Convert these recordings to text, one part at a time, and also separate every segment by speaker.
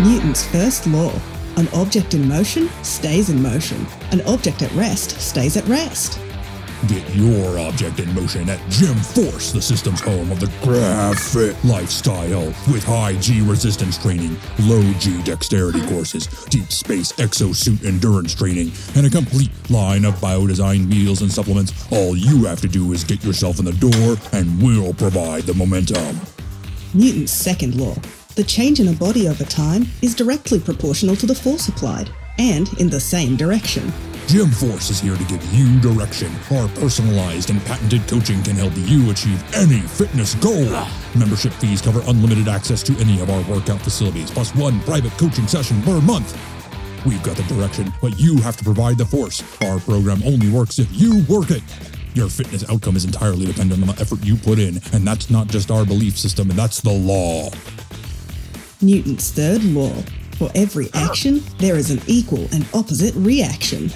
Speaker 1: Newton's first law. An object in motion stays in motion, an object at rest stays at rest.
Speaker 2: Get your object in motion at Gym Force, the system's home of the Grav Fit lifestyle, with high G resistance training, low G dexterity courses, deep space exosuit endurance training, and a complete line of bio-designed meals and supplements. All you have to do is get yourself in the door, and we'll provide the momentum.
Speaker 1: Newton's second law the change in a body over time is directly proportional to the force applied, and in the same direction.
Speaker 2: Gym Force is here to give you direction. Our personalized and patented coaching can help you achieve any fitness goal. Membership fees cover unlimited access to any of our workout facilities, plus one private coaching session per month. We've got the direction, but you have to provide the force. Our program only works if you work it. Your fitness outcome is entirely dependent on the effort you put in, and that's not just our belief system, and that's the law.
Speaker 1: Newton's third law. For every action, there is an equal and opposite reaction.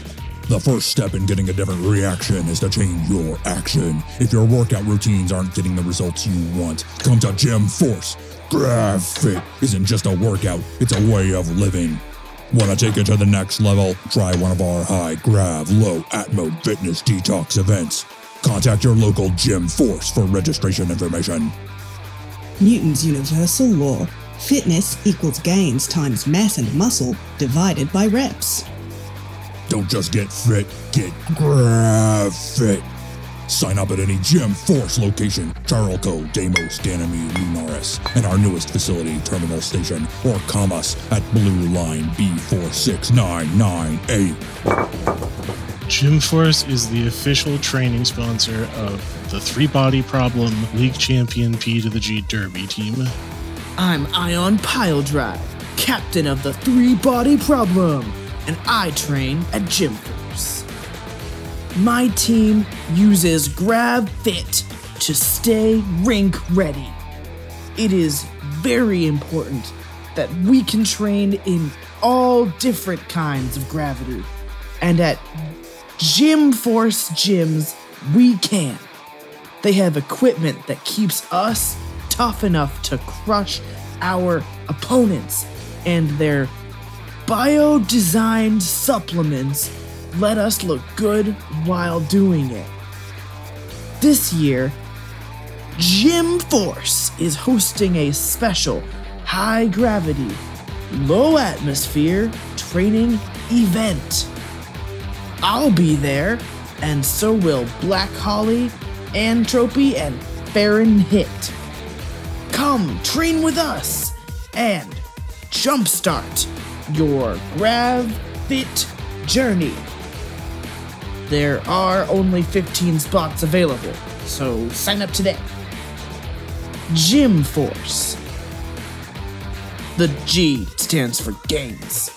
Speaker 2: The first step in getting a different reaction is to change your action. If your workout routines aren't getting the results you want, come to Gym Force. Fit isn't just a workout, it's a way of living. Want to take it to the next level? Try one of our high grav, low atmo fitness detox events. Contact your local Gym Force for registration information.
Speaker 1: Newton's universal law Fitness equals gains times mass and muscle divided by reps.
Speaker 2: Don't just get fit, get grav fit. Sign up at any Gym Force location, Charlco, Deimos, Ganymede, Lunaris, and our newest facility, Terminal Station, or come us at Blue Line B46998.
Speaker 3: Gym Force is the official training sponsor of the Three Body Problem League Champion P to the G Derby team.
Speaker 4: I'm Ion Piledrive, captain of the Three Body Problem, and I train at Gym Force. My team uses Grav Fit to stay rink ready. It is very important that we can train in all different kinds of gravity. And at Gym Force gyms, we can. They have equipment that keeps us tough enough to crush our opponents, and their bio designed supplements let us look good while doing it. This year, Gym Force is hosting a special high gravity, low atmosphere training event. I'll be there, and so will Black Holly, Antropy, and Farron Hit. Come train with us and jumpstart your Grav Fit journey. There are only 15 spots available, so sign up today. Gym Force. The G stands for gains.